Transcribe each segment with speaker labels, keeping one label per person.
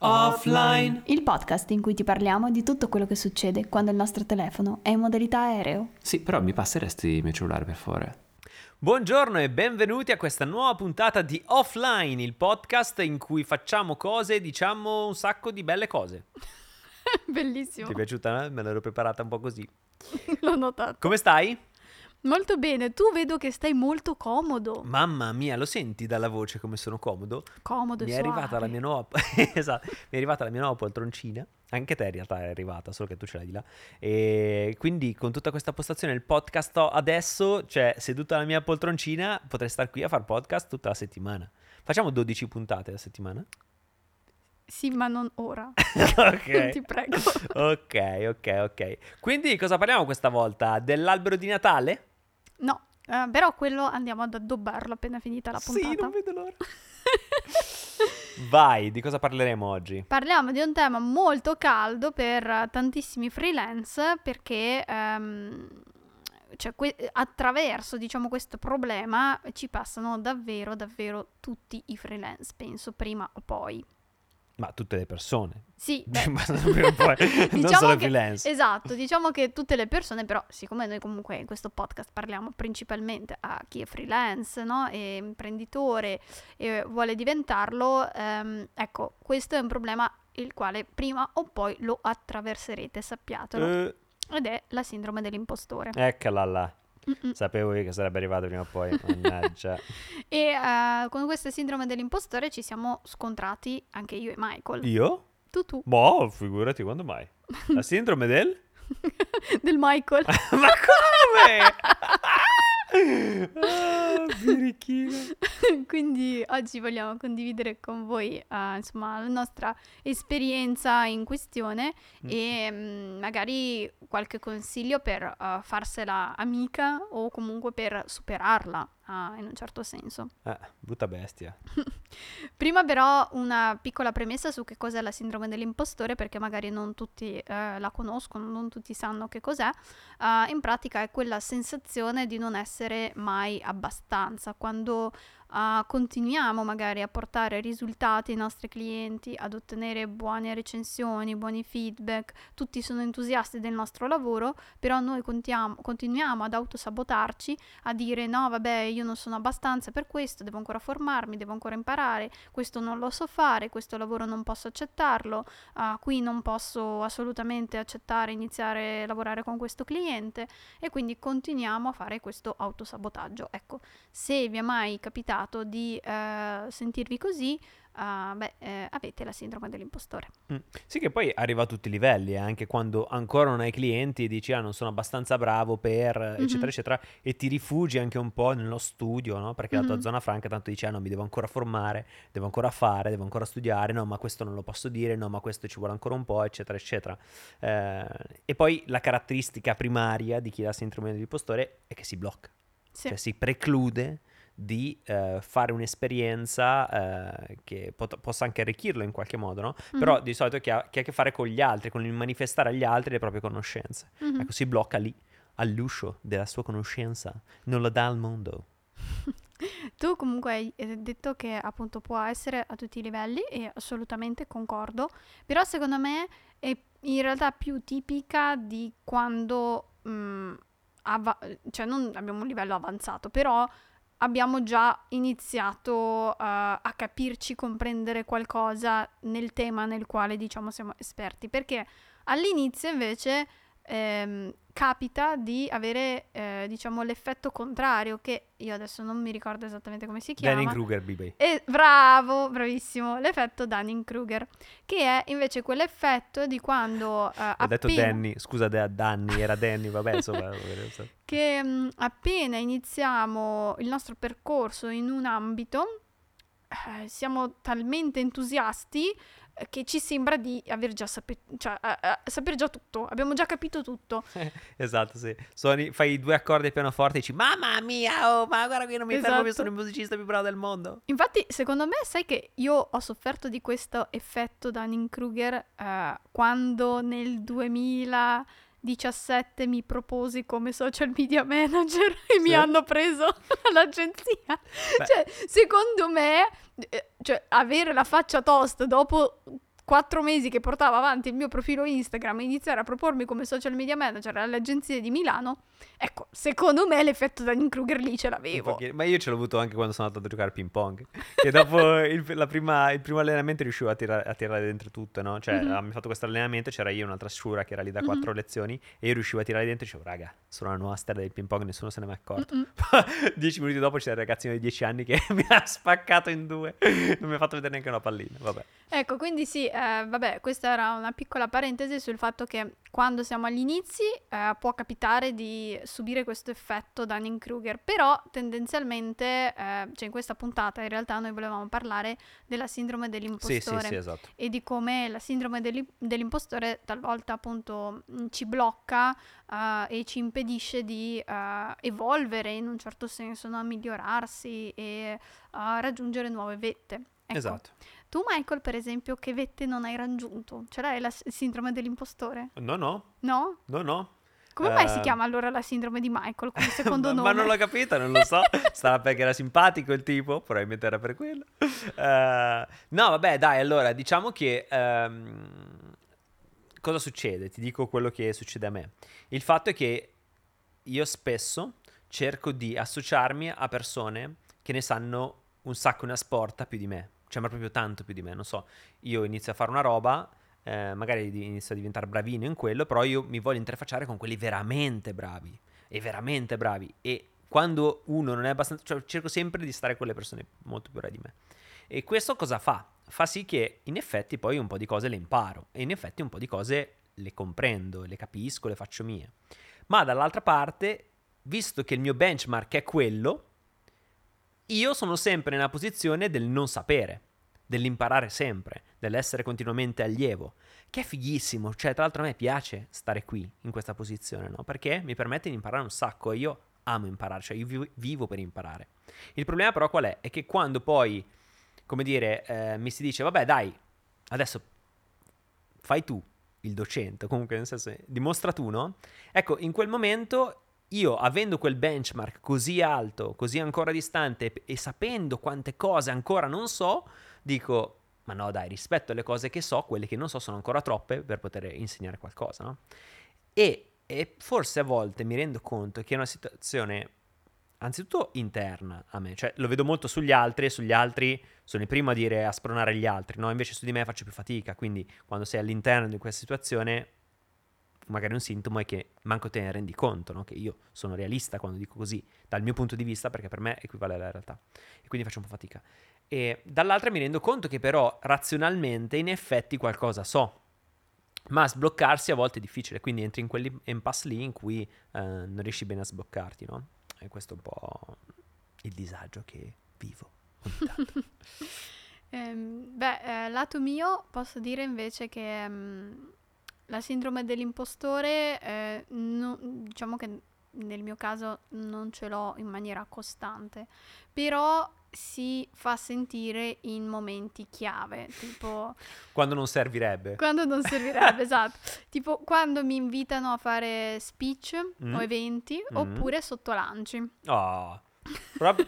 Speaker 1: Offline.
Speaker 2: Il podcast in cui ti parliamo di tutto quello che succede quando il nostro telefono è in modalità aereo.
Speaker 1: Sì, però mi passeresti il mio cellulare per favore. Buongiorno e benvenuti a questa nuova puntata di Offline, il podcast in cui facciamo cose e diciamo un sacco di belle cose.
Speaker 2: Bellissimo.
Speaker 1: Ti è piaciuta? Me l'ero preparata un po' così.
Speaker 2: L'ho notato.
Speaker 1: Come stai?
Speaker 2: Molto bene, tu vedo che stai molto comodo.
Speaker 1: Mamma mia, lo senti dalla voce come sono comodo?
Speaker 2: Comodo
Speaker 1: Mi è arrivata la mia nuova esatto, mi è arrivata la mia nuova poltroncina. Anche te in realtà è arrivata, solo che tu ce l'hai di là. E quindi con tutta questa postazione il podcast adesso, cioè seduta alla mia poltroncina, potrei stare qui a fare podcast tutta la settimana. Facciamo 12 puntate a settimana?
Speaker 2: Sì, ma non ora.
Speaker 1: ok.
Speaker 2: Ti prego.
Speaker 1: ok, ok, ok. Quindi cosa parliamo questa volta? Dell'albero di Natale?
Speaker 2: No, eh, però quello andiamo ad addobbarlo appena finita la puntata.
Speaker 1: Sì, non vedo l'ora. Vai, di cosa parleremo oggi?
Speaker 2: Parliamo di un tema molto caldo per tantissimi freelance perché ehm, cioè, que- attraverso diciamo, questo problema ci passano davvero, davvero tutti i freelance, penso, prima o poi.
Speaker 1: Ma tutte le persone.
Speaker 2: Sì, beh, Diciamo
Speaker 1: solo
Speaker 2: che-
Speaker 1: freelance.
Speaker 2: Esatto, diciamo che tutte le persone, però, siccome noi comunque in questo podcast parliamo principalmente a chi è freelance, no? E imprenditore e vuole diventarlo, ehm, ecco, questo è un problema il quale prima o poi lo attraverserete, sappiatelo.
Speaker 1: Eh,
Speaker 2: Ed è la sindrome dell'impostore.
Speaker 1: eccola là.
Speaker 2: Mm-mm.
Speaker 1: Sapevo io che sarebbe arrivato prima o poi. Mannaggia.
Speaker 2: E eh, con questa sindrome dell'impostore ci siamo scontrati anche io e Michael.
Speaker 1: Io?
Speaker 2: Tu, tu.
Speaker 1: Boh, figurati quando mai. La sindrome del?
Speaker 2: Del Michael.
Speaker 1: Ma come? Ah, birichino.
Speaker 2: Quindi oggi vogliamo condividere con voi eh, insomma, la nostra esperienza in questione
Speaker 1: Mm.
Speaker 2: e mm, magari qualche consiglio per eh, farsela amica o comunque per superarla ah, in un certo senso.
Speaker 1: Eh, brutta bestia.
Speaker 2: Prima però una piccola premessa su che cos'è la sindrome dell'impostore perché magari non tutti eh, la conoscono, non tutti sanno che cos'è. Eh, in pratica è quella sensazione di non essere mai abbastanza quando eh, continuiamo magari a portare risultati ai nostri clienti, ad ottenere buone recensioni, buoni feedback, tutti sono entusiasti del nostro lavoro, però noi contiamo- continuiamo ad autosabotarci, a dire no, vabbè, io non sono abbastanza per questo, devo ancora formarmi, devo ancora imparare, questo non lo so fare, questo lavoro non posso accettarlo, ah, qui non posso assolutamente accettare iniziare a lavorare con questo cliente e quindi continuiamo a fare questo autosabotaggio. Ecco, se vi è mai capitato di eh, sentirvi così, ah, beh, eh, avete la sindrome dell'impostore.
Speaker 1: Mm. Sì, che poi arriva a tutti i livelli, eh, anche quando ancora non hai clienti e dici ah non sono abbastanza bravo per, eccetera,
Speaker 2: Mhm.
Speaker 1: eccetera, e ti rifugi anche un po' nello studio, no? Perché la tua
Speaker 2: Mhm.
Speaker 1: zona franca tanto dici ah no, mi devo ancora formare, devo ancora fare, devo ancora studiare, no, ma questo non lo posso dire, no, ma questo ci vuole ancora un po', eccetera, eccetera. Eh, e poi la caratteristica primaria di chi ha sindrome dell'impostore è che si blocca,
Speaker 2: Sì.
Speaker 1: cioè si preclude di eh, fare un'esperienza eh, che pot- possa anche arricchirlo in qualche modo, no? Però
Speaker 2: Mhm.
Speaker 1: di solito chi ha, chi ha a che fare con gli altri, con il manifestare agli altri le proprie conoscenze.
Speaker 2: Mhm.
Speaker 1: Ecco, si blocca lì, all'uscio della sua conoscenza, non lo dà al mondo.
Speaker 2: Tu comunque hai eh, detto che appunto può essere a tutti i livelli e assolutamente concordo, però secondo me è in realtà più tipica di quando, mm, ava- cioè non abbiamo un livello avanzato, però abbiamo già iniziato eh, a capirci, comprendere qualcosa nel tema nel quale diciamo siamo esperti, perché all'inizio invece ehm, capita di avere eh, diciamo l'effetto contrario che io adesso non mi ricordo esattamente come si chiama.
Speaker 1: Danny Kruger, B-Bay.
Speaker 2: E bravo, bravissimo, l'effetto Dunning-Kruger, che è invece quell'effetto di quando eh,
Speaker 1: Ho detto
Speaker 2: appena-
Speaker 1: Danny, scusa da- Danny, era Danny, vabbè, insomma.
Speaker 2: che mh, appena iniziamo il nostro percorso in un ambito, eh, siamo talmente entusiasti eh, che ci sembra di aver già sape- cioè, saper già tutto, abbiamo già capito tutto.
Speaker 1: esatto, sì. Suoni, fai due accordi al pianoforte e dici, mamma mia, oh, ma guarda che non mi fermo, io
Speaker 2: Esatto.
Speaker 1: sono il musicista più bravo del mondo.
Speaker 2: Infatti, secondo me, sai che io ho sofferto di questo effetto Dunning-Kruger eh, quando nel 2017 mi proposi come social media manager e mi
Speaker 1: Sì.
Speaker 2: hanno preso all'agenzia.
Speaker 1: Beh.
Speaker 2: Cioè, secondo me, eh, cioè, avere la faccia tosta dopo quattro mesi che portavo avanti il mio profilo Instagram e iniziare a propormi come social media manager alle agenzie di Milano, ecco, secondo me l'effetto Dunning-Kruger lì ce l'avevo.
Speaker 1: Ma io ce l'ho avuto anche quando sono andato a giocare a ping pong, che dopo il, prima, il primo allenamento riuscivo a, tira, a, tirare dentro tutto, no? Cioè, mm-hmm. abbiamo fatto questo allenamento, c'era io un'altra sciura che era lì da mm-hmm. quattro lezioni e io riuscivo a tirare dentro e dicevo, raga, sono una nuova stella del ping pong, nessuno se ne è mai accorto. Dieci minuti dopo c'era il ragazzino di dieci anni che mi ha spaccato in due, non mi ha fatto vedere neanche una pallina, vabbè.
Speaker 2: Ecco, quindi sì, eh, vabbè, questa era una piccola parentesi sul fatto che quando siamo agli inizi eh, può capitare di subire questo effetto Dunning-Kruger, però tendenzialmente, eh, cioè in questa puntata in realtà noi volevamo parlare della sindrome dell'impostore
Speaker 1: sì, sì, sì, esatto.
Speaker 2: e di come la sindrome dell'impostore talvolta appunto mm, ci blocca uh, e ci impedisce di uh, evolvere in un certo senso, no? migliorarsi e uh, raggiungere nuove vette. Ecco.
Speaker 1: Esatto.
Speaker 2: Tu, Michael, per esempio, che vette non hai raggiunto? Ce l'hai la sindrome dell'impostore?
Speaker 1: No, no.
Speaker 2: No?
Speaker 1: No, no.
Speaker 2: Come mai uh, si chiama allora la sindrome di Michael come secondo nome?
Speaker 1: Ma non l'ho capita, non lo so. Sarà perché era simpatico il tipo, probabilmente era per quello. Uh, no, vabbè, dai, allora, diciamo che... Um, cosa succede? Ti dico quello che succede a me. Il fatto è che io spesso cerco di associarmi a persone che ne sanno un sacco una sporta più di me cioè ma proprio tanto più di me, non so, io inizio a fare una roba, eh, magari inizio a diventare bravino in quello, però io mi voglio interfacciare con quelli veramente bravi, e veramente bravi, e quando uno non è abbastanza, cioè cerco sempre di stare con le persone molto più bravi di me. E questo cosa fa? Fa sì che in effetti poi un po' di cose le imparo, e in effetti un po' di cose le comprendo, le capisco, le faccio mie. Ma dall'altra parte, visto che il mio benchmark è quello, io sono sempre nella posizione del non sapere, dell'imparare sempre, dell'essere continuamente allievo, che è fighissimo, cioè tra l'altro a me piace stare qui, in questa posizione, no? Perché mi permette di imparare un sacco e io amo imparare, cioè io vivo, per imparare. Il problema però qual è? È che quando poi, come dire, eh, mi si dice, vabbè dai, adesso fai tu il docente, comunque nel senso, dimostra tu, no? Ecco, in quel momento io avendo quel benchmark così alto, così ancora distante e sapendo quante cose ancora non so, dico, ma no dai, rispetto alle cose che so, quelle che non so sono ancora troppe per poter insegnare qualcosa, no? E, e forse a volte mi rendo conto che è una situazione anzitutto interna a me, cioè lo vedo molto sugli altri e sugli altri sono il primo a dire a spronare gli altri, no? Invece su di me faccio più fatica, quindi quando sei all'interno di questa situazione magari un sintomo è che manco te ne rendi conto, no? che io sono realista quando dico così, dal mio punto di vista, perché per me equivale alla realtà. E quindi faccio un po' fatica. E dall'altra mi rendo conto che però razionalmente in effetti qualcosa so. Ma sbloccarsi a volte è difficile, quindi entri in quell'impasse lì in cui eh, non riesci bene a sbloccarti, no? E questo è un po' il disagio che vivo
Speaker 2: ehm, beh, eh, lato mio posso dire invece che... Um, la sindrome dell'impostore, eh, no, diciamo che nel mio caso non ce l'ho in maniera costante, però si fa sentire in momenti chiave, tipo...
Speaker 1: Quando non servirebbe.
Speaker 2: Quando non servirebbe, esatto. Tipo quando mi invitano a fare speech mm. o eventi, mm. oppure sotto lanci.
Speaker 1: Oh, proprio...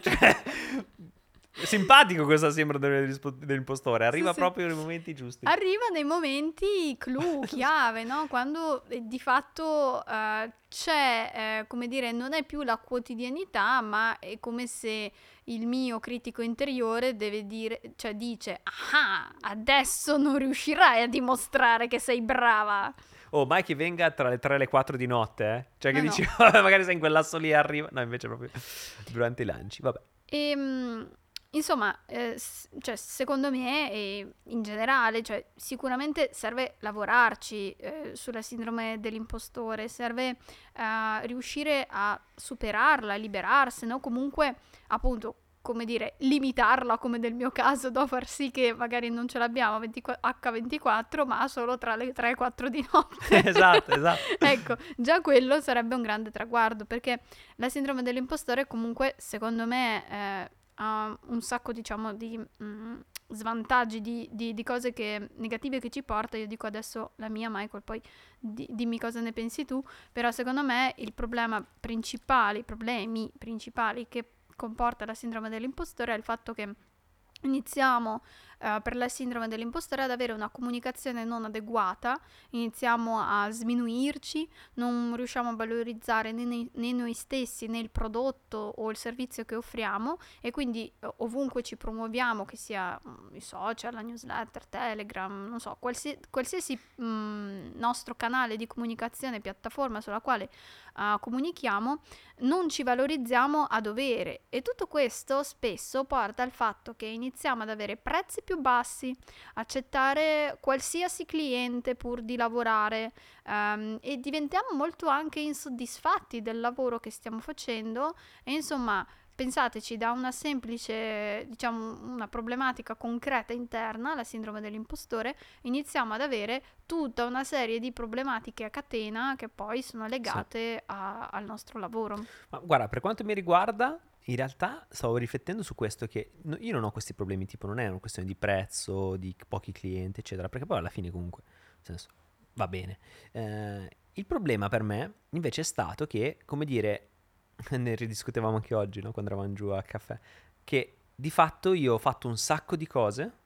Speaker 1: Simpatico questa sembra dell'impostore, arriva sì, proprio nei momenti giusti.
Speaker 2: Arriva nei momenti clou, chiave, no? Quando eh, di fatto uh, c'è, eh, come dire, non è più la quotidianità, ma è come se il mio critico interiore deve dire, cioè dice, ah, adesso non riuscirai a dimostrare che sei brava.
Speaker 1: Oh, mai che venga tra le 3 e le 4 di notte, eh? Cioè che no, dici, no. magari sei in quell'asso lì arriva. No, invece proprio durante i lanci, vabbè.
Speaker 2: Ehm... Insomma, eh, cioè, secondo me e in generale, cioè, sicuramente serve lavorarci eh, sulla sindrome dell'impostore, serve eh, riuscire a superarla, liberarsene o comunque appunto come dire, limitarla come nel mio caso, da far sì che magari non ce l'abbiamo H24, ma solo tra le 3 e 4 di notte.
Speaker 1: esatto, esatto.
Speaker 2: ecco, già quello sarebbe un grande traguardo, perché la sindrome dell'impostore comunque, secondo me, eh, ha un sacco, diciamo, di mh, mm, svantaggi, di, di, di, cose che, negative che ci porta. Io dico adesso la mia, Michael, poi di, dimmi cosa ne pensi tu. Però secondo me il problema principale, i problemi principali che comporta la sindrome dell'impostore è il fatto che iniziamo eh, per la sindrome dell'impostore ad avere una comunicazione non adeguata, iniziamo a sminuirci, non riusciamo a valorizzare né, né noi stessi né il prodotto o il servizio che offriamo e quindi eh, ovunque ci promuoviamo, che sia mm, i social, la newsletter, Telegram, non so, qualsi- qualsiasi mm, nostro canale di comunicazione, piattaforma sulla quale uh, comunichiamo, non ci valorizziamo a dovere. E tutto questo spesso porta al fatto che iniziamo ad avere prezzi più bassi, accettare qualsiasi cliente pur di lavorare um, e diventiamo molto anche insoddisfatti del lavoro che stiamo facendo e insomma pensateci da una semplice, diciamo, una problematica concreta interna, la sindrome dell'impostore, iniziamo ad avere tutta una serie di problematiche a catena che poi sono legate sì. a, al nostro lavoro.
Speaker 1: Ma guarda, per quanto mi riguarda, in realtà stavo riflettendo su questo che io non ho questi problemi, tipo non è una questione di prezzo, di pochi clienti, eccetera, perché poi alla fine comunque, nel senso, va bene. Eh, il problema per me invece è stato che, come dire, ne ridiscutevamo anche oggi, no? quando eravamo giù al caffè, che di fatto io ho fatto un sacco di cose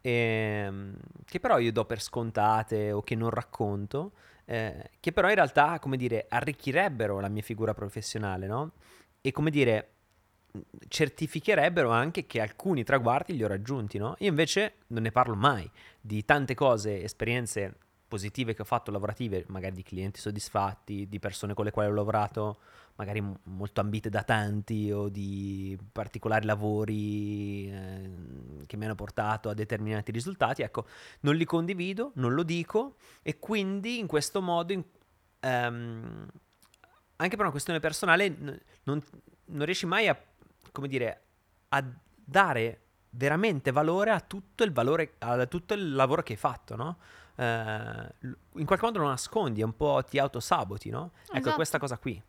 Speaker 1: ehm, che però io do per scontate o che non racconto, eh, che però in realtà, come dire, arricchirebbero la mia figura professionale, no? E come dire, certificherebbero anche che alcuni traguardi li ho raggiunti, no? Io invece non ne parlo mai di tante cose, esperienze positive che ho fatto lavorative, magari di clienti soddisfatti, di persone con le quali ho lavorato, magari m- molto ambite da tanti o di particolari lavori eh, che mi hanno portato a determinati risultati, ecco, non li condivido, non lo dico e quindi in questo modo, in, um, anche per una questione personale, n- non, non riesci mai a, come dire, a dare veramente valore a tutto il valore, a tutto il lavoro che hai fatto, no? eh, in qualche modo lo nascondi, un po' ti autosaboti, no? Ecco, esatto. questa cosa qui.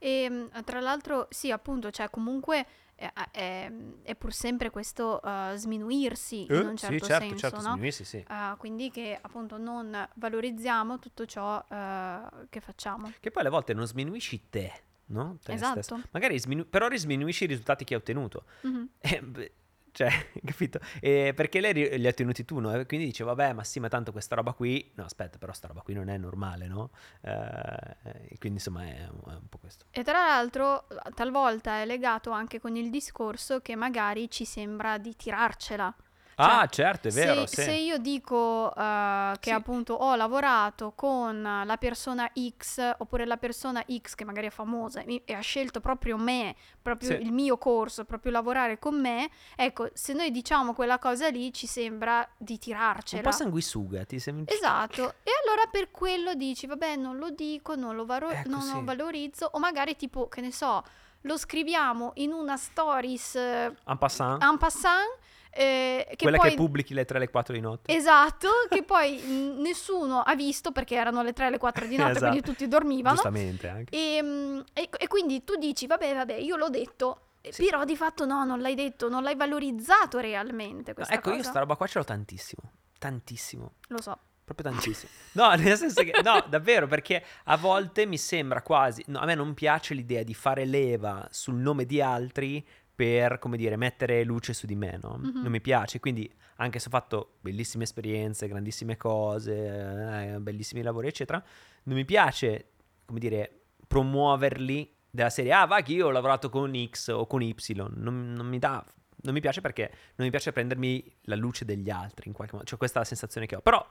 Speaker 2: E ehm, tra l'altro, sì, appunto, cioè comunque è, è, è pur sempre questo uh, sminuirsi eh, in un certo,
Speaker 1: sì, certo
Speaker 2: senso,
Speaker 1: certo,
Speaker 2: no?
Speaker 1: Sminuirsi, sì.
Speaker 2: Uh, quindi che appunto non valorizziamo tutto ciò uh, che facciamo.
Speaker 1: Che poi alle volte non sminuisci te, no?
Speaker 2: Te esatto.
Speaker 1: Magari sminu- però risminuisci i risultati che hai ottenuto. Mm-hmm. E, cioè, capito? E perché lei li ha tenuti tu, no? E quindi dice, vabbè, ma sì, ma tanto questa roba qui... No, aspetta, però sta roba qui non è normale, no? Eh, quindi insomma è, è, un po' questo.
Speaker 2: E tra l'altro, talvolta è legato anche con il discorso che magari ci sembra di tirarcela.
Speaker 1: Cioè, ah, certo, è vero.
Speaker 2: Se,
Speaker 1: sì.
Speaker 2: se io dico uh, che sì. appunto ho lavorato con la persona X oppure la persona X che magari è famosa e, e ha scelto proprio me, proprio sì. il mio corso, proprio lavorare con me, ecco, se noi diciamo quella cosa lì ci sembra di tirarcela.
Speaker 1: Un po' sanguisuga, ti sembra.
Speaker 2: Esatto. E allora per quello dici, vabbè, non lo dico, non lo, varo- ecco, non lo valorizzo, o magari tipo, che ne so, lo scriviamo in una stories
Speaker 1: uh, en passant.
Speaker 2: En passant eh, che
Speaker 1: Quella
Speaker 2: poi...
Speaker 1: che pubblichi le 3 e le 4 di notte.
Speaker 2: Esatto, che poi nessuno ha visto perché erano le 3 e le 4 di notte, esatto. quindi tutti dormivano.
Speaker 1: Giustamente anche.
Speaker 2: E, mm, e, e, quindi tu dici, vabbè, vabbè, io l'ho detto. Sì. Però di fatto no, non l'hai detto, non l'hai valorizzato realmente.
Speaker 1: No, ecco,
Speaker 2: cosa.
Speaker 1: io sta roba qua ce l'ho tantissimo. Tantissimo.
Speaker 2: Lo so.
Speaker 1: Proprio tantissimo. No, nel senso che, no, davvero, perché a volte mi sembra quasi, no, a me non piace l'idea di fare leva sul nome di altri per, come dire, mettere luce su di me, no? Mm-hmm. Non mi piace, quindi anche se ho fatto bellissime esperienze, grandissime cose, eh, bellissimi lavori, eccetera, non mi piace, come dire, promuoverli della serie, ah, va che io ho lavorato con X o con Y, non, non mi dà non mi piace perché non mi piace prendermi la luce degli altri in qualche modo. Cioè, questa è la sensazione che ho. Però,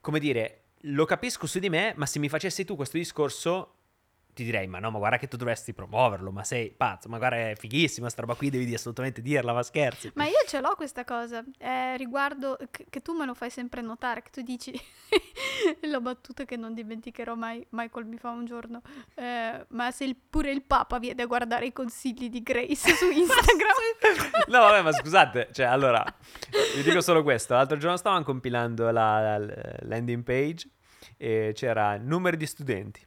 Speaker 1: come dire, lo capisco su di me, ma se mi facessi tu questo discorso, ti direi, ma no, ma guarda che tu dovresti promuoverlo, ma sei pazzo, ma guarda è fighissima sta roba qui, devi assolutamente dirla, ma scherzi.
Speaker 2: Ma io ce l'ho questa cosa, eh, riguardo, che, che, tu me lo fai sempre notare, che tu dici, la battuta che non dimenticherò mai, Michael mi fa un giorno, eh, ma se il, pure il Papa viene a guardare i consigli di Grace su Instagram.
Speaker 1: no, vabbè, ma scusate, cioè, allora, vi dico solo questo, l'altro giorno stavamo compilando la, la landing page e c'era numeri di studenti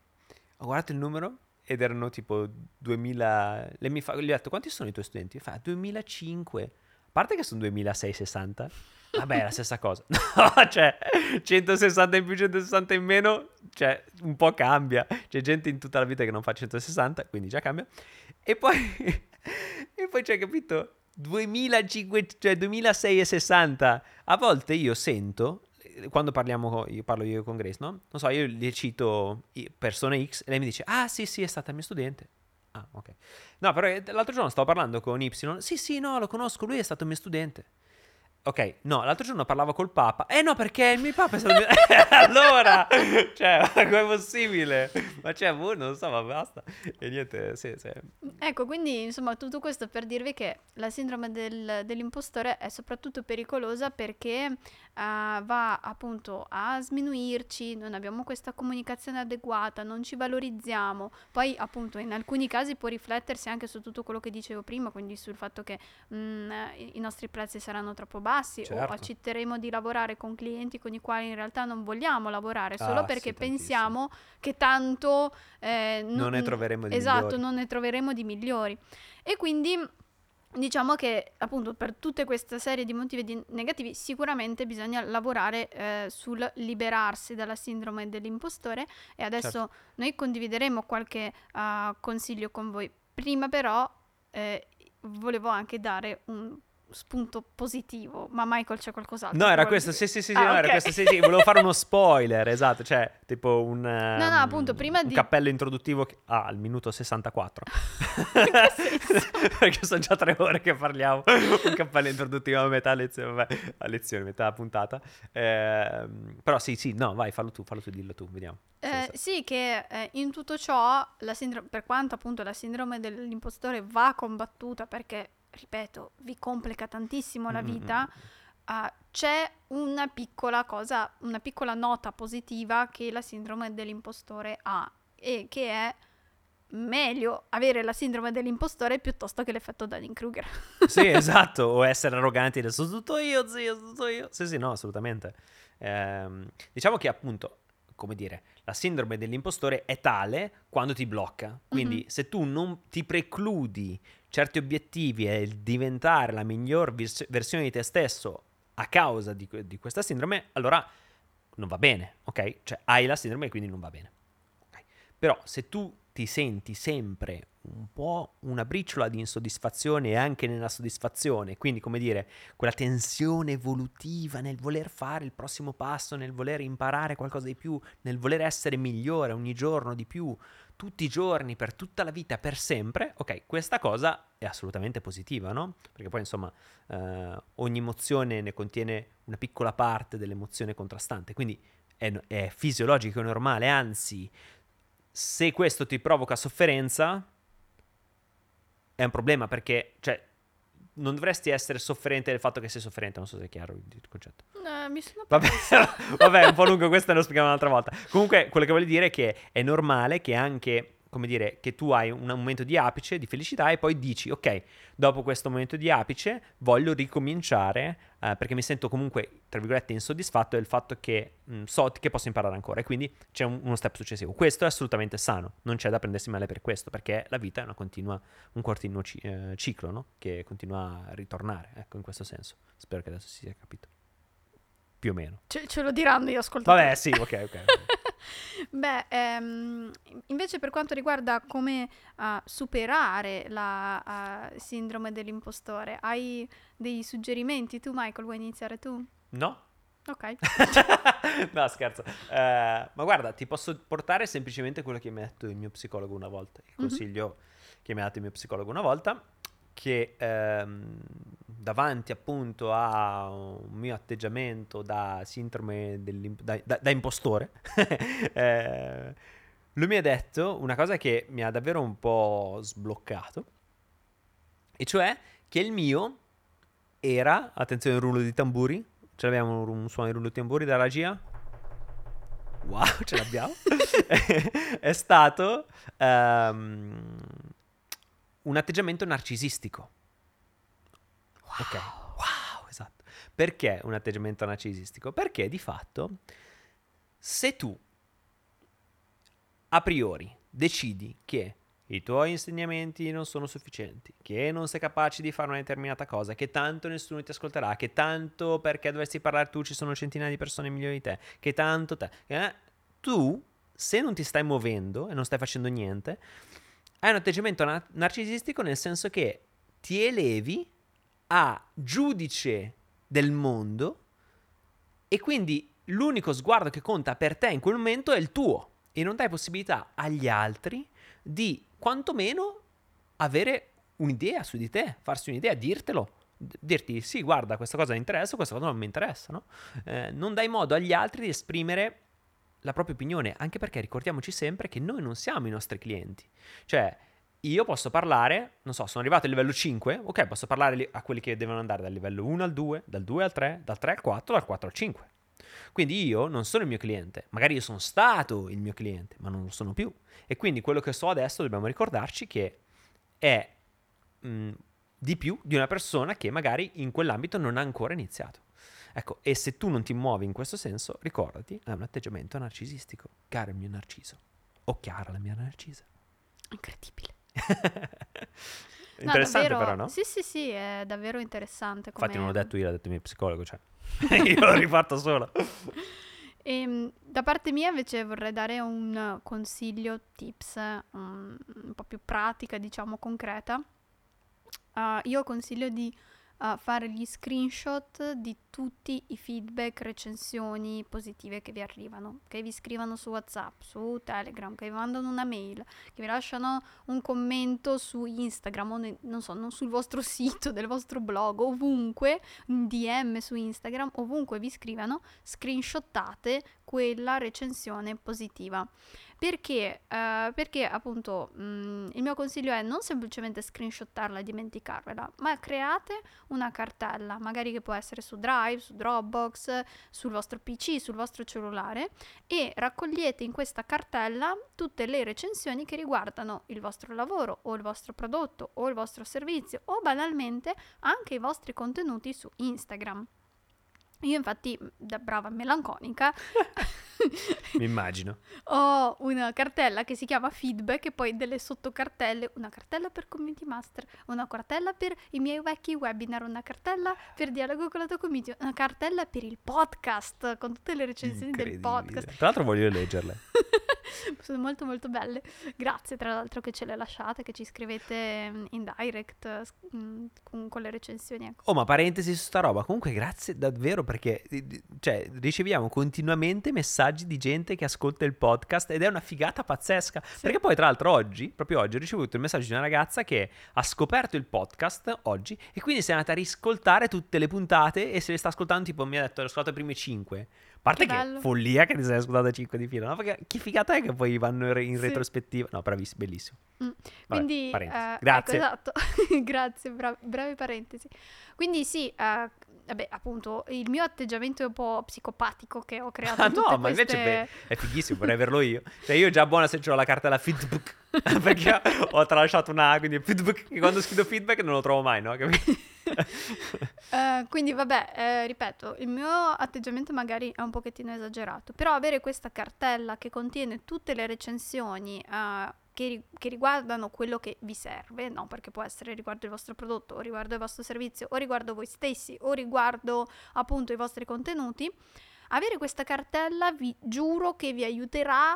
Speaker 1: ho guardato il numero ed erano tipo 2000... Lei mi fa, gli ho detto, quanti sono i tuoi studenti? Fa, 2005. A parte che sono 2660. Vabbè, è la stessa cosa. No, cioè, 160 in più, 160 in meno, cioè, un po' cambia. C'è gente in tutta la vita che non fa 160, quindi già cambia. E poi, e poi c'è capito, 2500, cioè 2660. A volte io sento, quando parliamo, io parlo io con Grace, no? Non so, io le cito persone X e lei mi dice, ah sì sì, è stata mia studente. Ah, ok. No, però eh, l'altro giorno stavo parlando con Y. Sì, sì, no, lo conosco, lui è stato mio studente. Ok, no, l'altro giorno parlavo col Papa. Eh no, perché il mio Papa è stato mio... allora, cioè, ma com'è possibile? Ma cioè, boh, non so, ma basta. E niente, sì, sì.
Speaker 2: Ecco, quindi, insomma, tutto questo per dirvi che la sindrome del, dell'impostore è soprattutto pericolosa perché uh, va appunto a sminuirci, non abbiamo questa comunicazione adeguata, non ci valorizziamo. Poi, appunto, in alcuni casi può riflettersi anche su tutto quello che dicevo prima, quindi sul fatto che mh, mm, i nostri prezzi saranno troppo bassi bassi certo. o accetteremo di lavorare con clienti con i quali in realtà non vogliamo lavorare solo ah, perché sì, pensiamo che tanto
Speaker 1: eh, non, non, ne troveremo di
Speaker 2: esatto,
Speaker 1: migliori.
Speaker 2: non ne troveremo di migliori. E quindi diciamo che appunto per tutte queste serie di motivi di negativi sicuramente bisogna lavorare eh, sul liberarsi dalla sindrome dell'impostore e adesso certo. noi condivideremo qualche uh, consiglio con voi. Prima però eh, volevo anche dare un spunto positivo, ma Michael c'è qualcos'altro.
Speaker 1: No, era questo, sì, sì, sì, ah, no, okay. era questo, sì, sì, volevo fare uno spoiler, esatto, cioè, tipo un, no, no, appunto, prima un di... cappello introduttivo che... ah, al minuto 64. Perché sono già tre ore che parliamo, un cappello introduttivo a metà lezione, vabbè, a lezione, metà puntata. Eh, però sì, sì, no, vai, fallo tu, fallo tu, dillo tu, vediamo.
Speaker 2: Eh, sì, che eh, in tutto ciò, la sindrome, per quanto appunto la sindrome dell'impostore va combattuta perché ripeto, vi complica tantissimo la vita, uh, c'è una piccola cosa, una piccola nota positiva che la sindrome dell'impostore ha e che è meglio avere la sindrome dell'impostore piuttosto che l'effetto Dunning-Kruger.
Speaker 1: sì, esatto, o essere arroganti adesso sono tutto io, zio, tutto io. Sì, sì, no, assolutamente. Ehm, diciamo che appunto, come dire, la sindrome dell'impostore è tale quando ti blocca. Quindi mm-hmm. se tu non ti precludi certi obiettivi e diventare la miglior vers- versione di te stesso a causa di, di, questa sindrome, allora non va bene, ok? Cioè hai la sindrome e quindi non va bene. Okay? Però se tu ti senti sempre un po' una briciola di insoddisfazione e anche nella soddisfazione, quindi come dire, quella tensione evolutiva nel voler fare il prossimo passo, nel voler imparare qualcosa di più, nel voler essere migliore ogni giorno di più, tutti i giorni, per tutta la vita, per sempre, ok, questa cosa è assolutamente positiva, no? Perché poi insomma eh, ogni emozione ne contiene una piccola parte dell'emozione contrastante, quindi è, è fisiologico e normale, anzi, se questo ti provoca sofferenza, è un problema perché, cioè, non dovresti essere sofferente del fatto che sei sofferente, non so se è chiaro il concetto.
Speaker 2: No, mi sono
Speaker 1: Vabbè, vabbè, è un po' lungo, questo lo spieghiamo un'altra volta. Comunque, quello che voglio dire è che è normale che anche come dire, che tu hai un momento di apice, di felicità e poi dici, ok, dopo questo momento di apice voglio ricominciare eh, perché mi sento comunque, tra virgolette, insoddisfatto del fatto che mh, mm, so che posso imparare ancora e quindi c'è un, uno step successivo. Questo è assolutamente sano, non c'è da prendersi male per questo, perché la vita è continua, un continuo ci, eh, ciclo, no? Che continua a ritornare, ecco, in questo senso. Spero che adesso si sia capito. Più o meno.
Speaker 2: Ce, ce lo diranno io ascolto.
Speaker 1: Vabbè, sì, ok, ok.
Speaker 2: Beh, ehm, invece per quanto riguarda come uh, superare la uh, sindrome dell'impostore, hai dei suggerimenti tu, Michael? Vuoi iniziare tu?
Speaker 1: No.
Speaker 2: Ok.
Speaker 1: no, scherzo. Uh, ma guarda, ti posso portare semplicemente quello che mi ha detto il mio psicologo una volta, il mhm. consiglio mm-hmm. che mi ha dato il mio psicologo una volta, che ehm, davanti appunto a un mio atteggiamento da sindrome da, da, da impostore, eh, lui mi ha detto una cosa che mi ha davvero un po' sbloccato, e cioè che il mio era, attenzione rullo di tamburi, ce l'abbiamo un, un suono di rullo di tamburi dalla regia? Wow, ce l'abbiamo! è stato um, un atteggiamento narcisistico. Ok. Wow, esatto. Perché un atteggiamento narcisistico? Perché di fatto se tu a priori decidi che i tuoi insegnamenti non sono sufficienti, che non sei capace di fare una determinata cosa, che tanto nessuno ti ascolterà, che tanto perché dovresti parlare tu ci sono centinaia di persone migliori di te, che tanto te, eh, tu se non ti stai muovendo e non stai facendo niente, hai un atteggiamento na- narcisistico nel senso che ti elevi a giudice del mondo e quindi l'unico sguardo che conta per te in quel momento è il tuo e non dai possibilità agli altri di quantomeno avere un'idea su di te, farsi un'idea, dirtelo, dirti sì, guarda, questa cosa mi interessa, questa cosa non mi interessa, no? Eh, non dai modo agli altri di esprimere la propria opinione, anche perché ricordiamoci sempre che noi non siamo i nostri clienti. Cioè, io posso parlare, non so, sono arrivato al livello 5, ok, posso parlare a quelli che devono andare dal livello 1 al 2, dal 2 al 3, dal 3 al 4, dal 4 al 5. Quindi io non sono il mio cliente, magari io sono stato il mio cliente, ma non lo sono più. E quindi quello che so adesso dobbiamo ricordarci che è mh, di più di una persona che magari in quell'ambito non ha ancora iniziato. Ecco, e se tu non ti muovi in questo senso, ricordati, è un atteggiamento narcisistico. Caro il mio narciso. O chiara la mia narcisa.
Speaker 2: Incredibile.
Speaker 1: interessante
Speaker 2: no,
Speaker 1: però, no?
Speaker 2: Sì, sì, sì, è davvero interessante.
Speaker 1: Come... Infatti non l'ho detto io, l'ha detto il mio psicologo, cioè. io l'ho rifatto solo.
Speaker 2: E, ehm, da parte mia invece vorrei dare un consiglio, tips, um, un po' più pratica, diciamo concreta. Uh, io consiglio di a fare gli screenshot di tutti i feedback, recensioni positive che vi arrivano, che vi scrivono su WhatsApp, su Telegram, che vi mandano una mail, che vi lasciano un commento su Instagram o ne, non so, non sul vostro sito, del vostro blog, ovunque, in DM su Instagram, ovunque vi scrivano, screenshottate quella recensione positiva. Perché? Uh, perché appunto mh, mm, il mio consiglio è non semplicemente screenshottarla e dimenticarvela, ma create una cartella, magari che può essere su Drive, su Dropbox, sul vostro PC, sul vostro cellulare e raccogliete in questa cartella tutte le recensioni che riguardano il vostro lavoro o il vostro prodotto o il vostro servizio o banalmente anche i vostri contenuti su Instagram. Io infatti, da brava melanconica,
Speaker 1: mi immagino,
Speaker 2: ho una cartella che si chiama feedback e poi delle sottocartelle, una cartella per community master, una cartella per i miei vecchi webinar, una cartella per dialogo con la tua community, una cartella per il podcast con tutte le recensioni del podcast.
Speaker 1: Tra l'altro voglio leggerle.
Speaker 2: Sono molto molto belle. Grazie tra l'altro che ce le lasciate, che ci scrivete mm, in direct mm, con, con le recensioni. Ecco.
Speaker 1: Oh, ma parentesi su sta roba. Comunque grazie davvero perché cioè, riceviamo continuamente messaggi di gente che ascolta il podcast ed è una figata pazzesca. Sì. Perché poi tra l'altro oggi, proprio oggi, ho ricevuto il messaggio di una ragazza che ha scoperto il podcast oggi e quindi si è andata a riscoltare tutte le puntate e se le sta ascoltando tipo mi ha detto ho ascoltato i primi cinque a parte che, che follia che ti sei ascoltato 5 di fila, no? Perché che figata è che poi vanno in sì. retrospettiva. No, bravissimo, bellissimo.
Speaker 2: Mm. Vabbè, Quindi, uh, grazie. Ecco, esatto. grazie, bravi, bravi, parentesi. Quindi sì, uh, vabbè, appunto, il mio atteggiamento è un po' psicopatico che ho creato. Ah, no, ma
Speaker 1: invece beh, è fighissimo, vorrei averlo io. Cioè, io già buona se ho la carta della feedback, perché ho tralasciato una, quindi feedback, quando scrivo feedback non lo trovo mai, no?
Speaker 2: uh, quindi vabbè, eh, ripeto, il mio atteggiamento magari è un pochettino esagerato, però avere questa cartella che contiene tutte le recensioni uh, che, che, riguardano quello che vi serve, no? Perché può essere riguardo il vostro prodotto, o riguardo il vostro servizio, o riguardo voi stessi, o riguardo appunto i vostri contenuti. Avere questa cartella vi giuro che vi aiuterà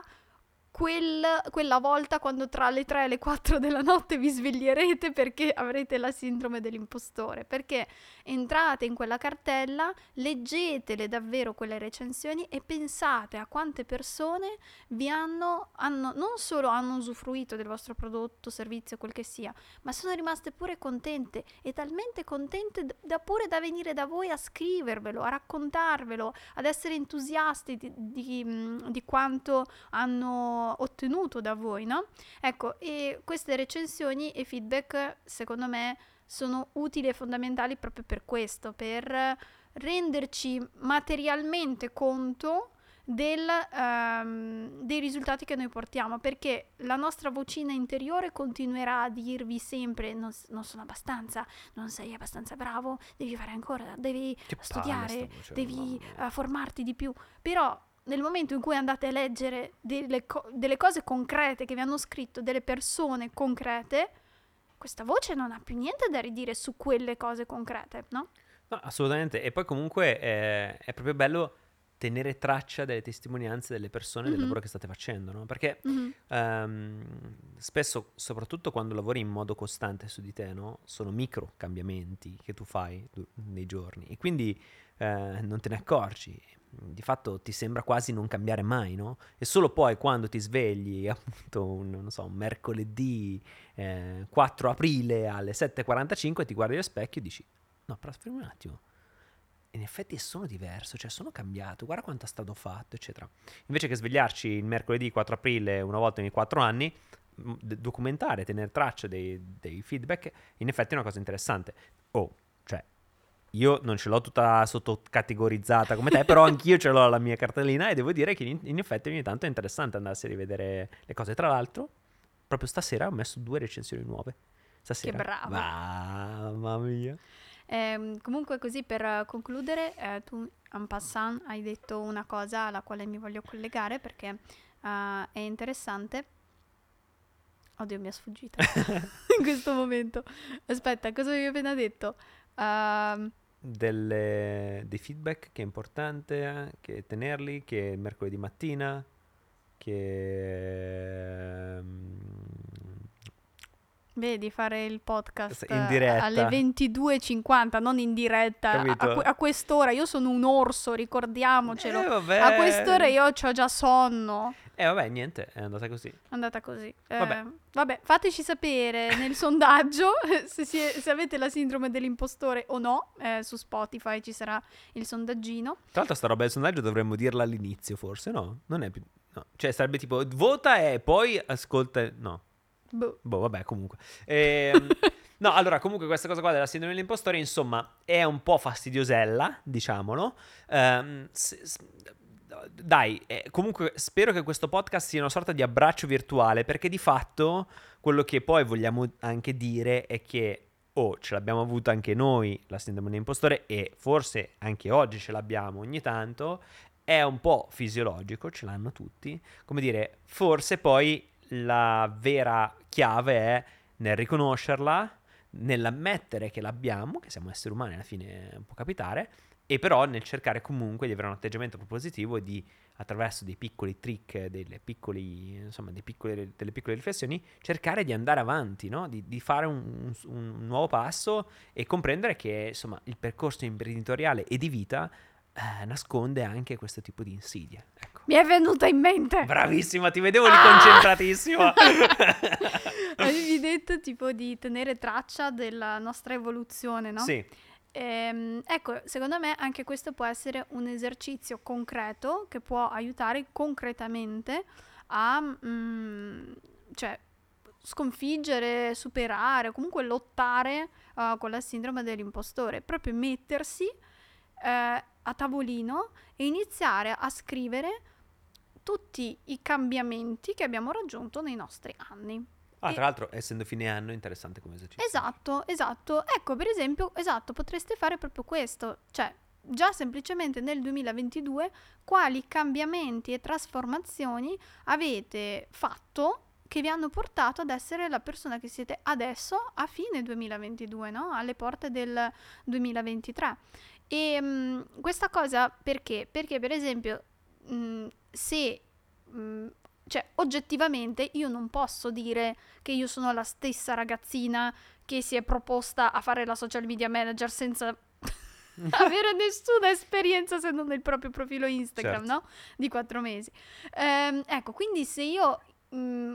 Speaker 2: quel, quella volta quando tra le 3 e le 4 della notte vi sveglierete perché avrete la sindrome dell'impostore, perché entrate in quella cartella, leggetele davvero quelle recensioni e pensate a quante persone vi hanno, hanno non solo hanno usufruito del vostro prodotto, servizio, quel che sia, ma sono rimaste pure contente e talmente contente da pure da venire da voi a scrivervelo, a raccontarvelo, ad essere entusiasti di, di, di quanto hanno ottenuto da voi, no? Ecco, e queste recensioni e feedback, secondo me, sono utili e fondamentali proprio per questo, per renderci materialmente conto del, um, dei risultati che noi portiamo, perché la nostra vocina interiore continuerà a dirvi sempre non, non sono abbastanza, non sei abbastanza bravo, devi fare ancora, devi che studiare, devi uh, formarti di più, però nel momento in cui andate a leggere delle, co- delle, cose concrete che vi hanno scritto delle persone concrete, questa voce non ha più niente da ridire su quelle cose concrete, no?
Speaker 1: No, assolutamente. E poi comunque è, è proprio bello tenere traccia delle testimonianze delle persone del
Speaker 2: Mhm.
Speaker 1: lavoro che state facendo, no? Perché
Speaker 2: Mhm.
Speaker 1: ehm, spesso, soprattutto quando lavori in modo costante su di te, no? Sono micro cambiamenti che tu fai nei giorni e quindi eh, non te ne accorgi. Di fatto ti sembra quasi non cambiare mai, no? E solo poi quando ti svegli, appunto, un, so, un mercoledì eh, 4 aprile alle 7.45 ti guardi allo specchio e dici, no, però aspetta un attimo. In effetti sono diverso, cioè sono cambiato, guarda quanto è stato fatto, eccetera. Invece che svegliarci il mercoledì 4 aprile una volta ogni 4 anni, documentare, tenere traccia dei, dei feedback, in effetti è una cosa interessante. Oh, io non ce l'ho tutta sottocategorizzata come te, però anch'io ce l'ho la mia cartellina e devo dire che in, in effetti ogni tanto è interessante andarsi a rivedere le cose. Tra l'altro, proprio stasera ho messo due recensioni nuove. Stasera.
Speaker 2: bravo.
Speaker 1: Mamma mia.
Speaker 2: Ehm, comunque così per eh, concludere, eh, tu en passant hai detto una cosa alla quale mi voglio collegare perché eh, è interessante. Oddio, mi è sfuggita in questo momento. Aspetta, cosa avevi appena detto? Ehm,
Speaker 1: delle- dei feedback che è importante che tenerli, che mercoledì mattina, che... ehm,
Speaker 2: vedi, fare il podcast
Speaker 1: In diretta.
Speaker 2: alle 22.50, non in diretta. A, a que- a quest'ora io sono un orso, ricordiamocelo.
Speaker 1: Eh.
Speaker 2: A quest'ora io ho già sonno.
Speaker 1: Eh vabbè, niente, è andata così.
Speaker 2: È andata così. Eh,
Speaker 1: Vabbè.
Speaker 2: vabbè, fateci sapere nel sondaggio se, si è- se avete la sindrome dell'impostore o no. Eh, su Spotify ci sarà il sondaggino.
Speaker 1: Tra l'altro sta roba del sondaggio dovremmo dirla all'inizio, forse, no? Non è più... No. Cioè sarebbe tipo vota e poi ascolta... No.
Speaker 2: Boh.
Speaker 1: Boh, vabbè, comunque. Ehm, no, allora, comunque questa cosa qua della sindrome dell'impostore, insomma, è un po' fastidiosella, diciamolo. Ehm, s- s- dai, eh, comunque spero che questo podcast sia una sorta di abbraccio virtuale, perché di fatto quello che poi vogliamo anche dire è che, oh, ce l'abbiamo avuta anche noi, la sindrome dell'impostore, e forse anche oggi ce l'abbiamo ogni tanto, è un po' fisiologico, ce l'hanno tutti. Come dire, forse poi la vera chiave è nel riconoscerla, nell'ammettere che l'abbiamo, che siamo esseri umani, alla fine può capitare, e però nel cercare comunque di avere un atteggiamento propositivo e di, attraverso dei piccoli trick, delle, piccoli, insomma, dei piccoli- delle piccole riflessioni, cercare di andare avanti, no? di, di fare un, un- un nuovo passo e comprendere che insomma, il percorso imprenditoriale e di vita eh, nasconde anche questo tipo di insidie. Ecco.
Speaker 2: Mi è venuta in mente.
Speaker 1: Bravissima, ti vedevo lì
Speaker 2: Ah!
Speaker 1: concentratissima.
Speaker 2: Avevi detto tipo di tenere traccia della nostra evoluzione, no?
Speaker 1: Sì,
Speaker 2: Ehm, ecco, secondo me anche questo può essere un esercizio concreto che può aiutare concretamente a mm, cioè, sconfiggere, superare, comunque lottare uh, con la sindrome dell'impostore, proprio mettersi eh, a tavolino e iniziare a scrivere tutti i cambiamenti che abbiamo raggiunto nei nostri anni.
Speaker 1: Ah,
Speaker 2: E-
Speaker 1: tra l'altro, essendo fine anno, è interessante come esercizio.
Speaker 2: Esatto, esatto. Ecco, per esempio, esatto, potreste fare proprio questo, cioè già semplicemente nel 2022 quali cambiamenti e trasformazioni avete fatto che vi hanno portato ad essere la persona che siete adesso a fine 2022, no? Alle porte del 2023. E mh, questa cosa perché? Perché per esempio mh, se mh, cioè oggettivamente io non posso dire che io sono la stessa ragazzina che si è proposta a fare la social media manager senza avere nessuna esperienza se non il proprio profilo Instagram,
Speaker 1: Certo.
Speaker 2: no? Di quattro mesi. Ehm, ecco, quindi se io mh,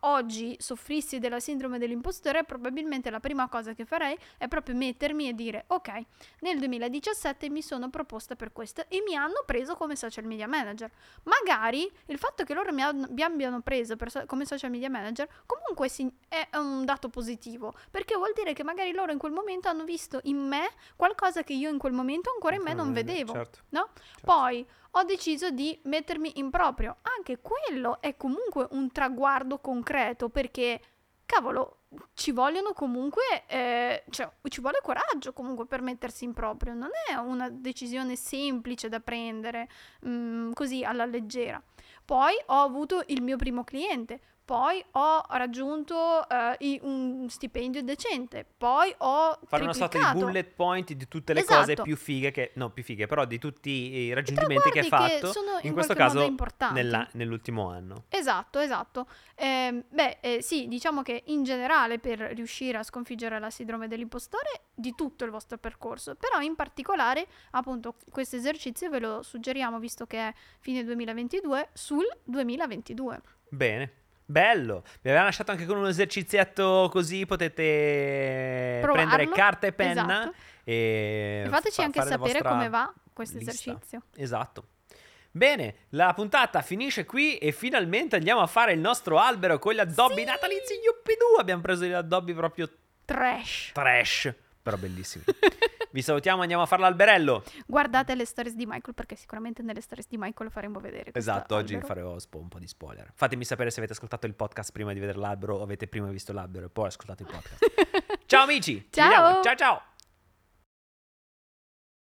Speaker 2: oggi soffrissi della sindrome dell'impostore, probabilmente la prima cosa che farei è proprio mettermi e dire, ok, nel 2017 mi sono proposta per questo e mi hanno preso come social media manager. Magari il fatto che loro mi, abbiano preso so- come social media manager comunque è un dato positivo, perché vuol dire che magari loro in quel momento hanno visto in me qualcosa che io in quel momento ancora in me non vedevo.
Speaker 1: Certo.
Speaker 2: No?
Speaker 1: certo.
Speaker 2: Poi ho deciso di mettermi in proprio. Anche quello è comunque un traguardo concreto perché, cavolo, ci vogliono comunque, eh, cioè ci vuole coraggio comunque per mettersi in proprio. Non è una decisione semplice da prendere mm, così alla leggera. Poi ho avuto il mio primo cliente. Poi ho raggiunto eh, i- un stipendio decente, poi ho
Speaker 1: Fare una sorta di bullet point di tutte le
Speaker 2: Esatto.
Speaker 1: cose più fighe che... No, più fighe, però di tutti i raggiungimenti che hai
Speaker 2: traguardi che
Speaker 1: fatto.
Speaker 2: sono in
Speaker 1: in questo caso
Speaker 2: importanti.
Speaker 1: nella- nell'ultimo anno.
Speaker 2: Esatto, esatto. Ehm, beh, eh, sì, diciamo che in generale per riuscire a sconfiggere la sindrome dell'impostore di tutto il vostro percorso, però in particolare appunto questo esercizio ve lo suggeriamo visto che è fine 2022 sul 2022.
Speaker 1: Bene. Bello, mi aveva lasciato anche con un esercizietto così potete
Speaker 2: Provarlo,
Speaker 1: prendere carta e penna
Speaker 2: esatto.
Speaker 1: e
Speaker 2: E fateci
Speaker 1: fa-
Speaker 2: anche sapere come va questo
Speaker 1: lista.
Speaker 2: esercizio.
Speaker 1: Esatto. Bene, la puntata finisce qui e finalmente andiamo a fare il nostro albero con gli addobbi
Speaker 2: Sì!
Speaker 1: natalizi Yuppidoo. Abbiamo preso gli addobbi proprio
Speaker 2: Trash.
Speaker 1: trash, però bellissimi. Vi salutiamo, andiamo a fare l'alberello.
Speaker 2: Guardate le stories di Michael perché sicuramente nelle stories di Michael faremo vedere
Speaker 1: Esatto, oggi
Speaker 2: albero.
Speaker 1: farò spo- un po' di spoiler. Fatemi sapere se avete ascoltato il podcast prima di vedere l'albero o avete prima visto l'albero e poi ascoltato il podcast. ciao amici! ci
Speaker 2: Ciao!
Speaker 1: Ciao ciao!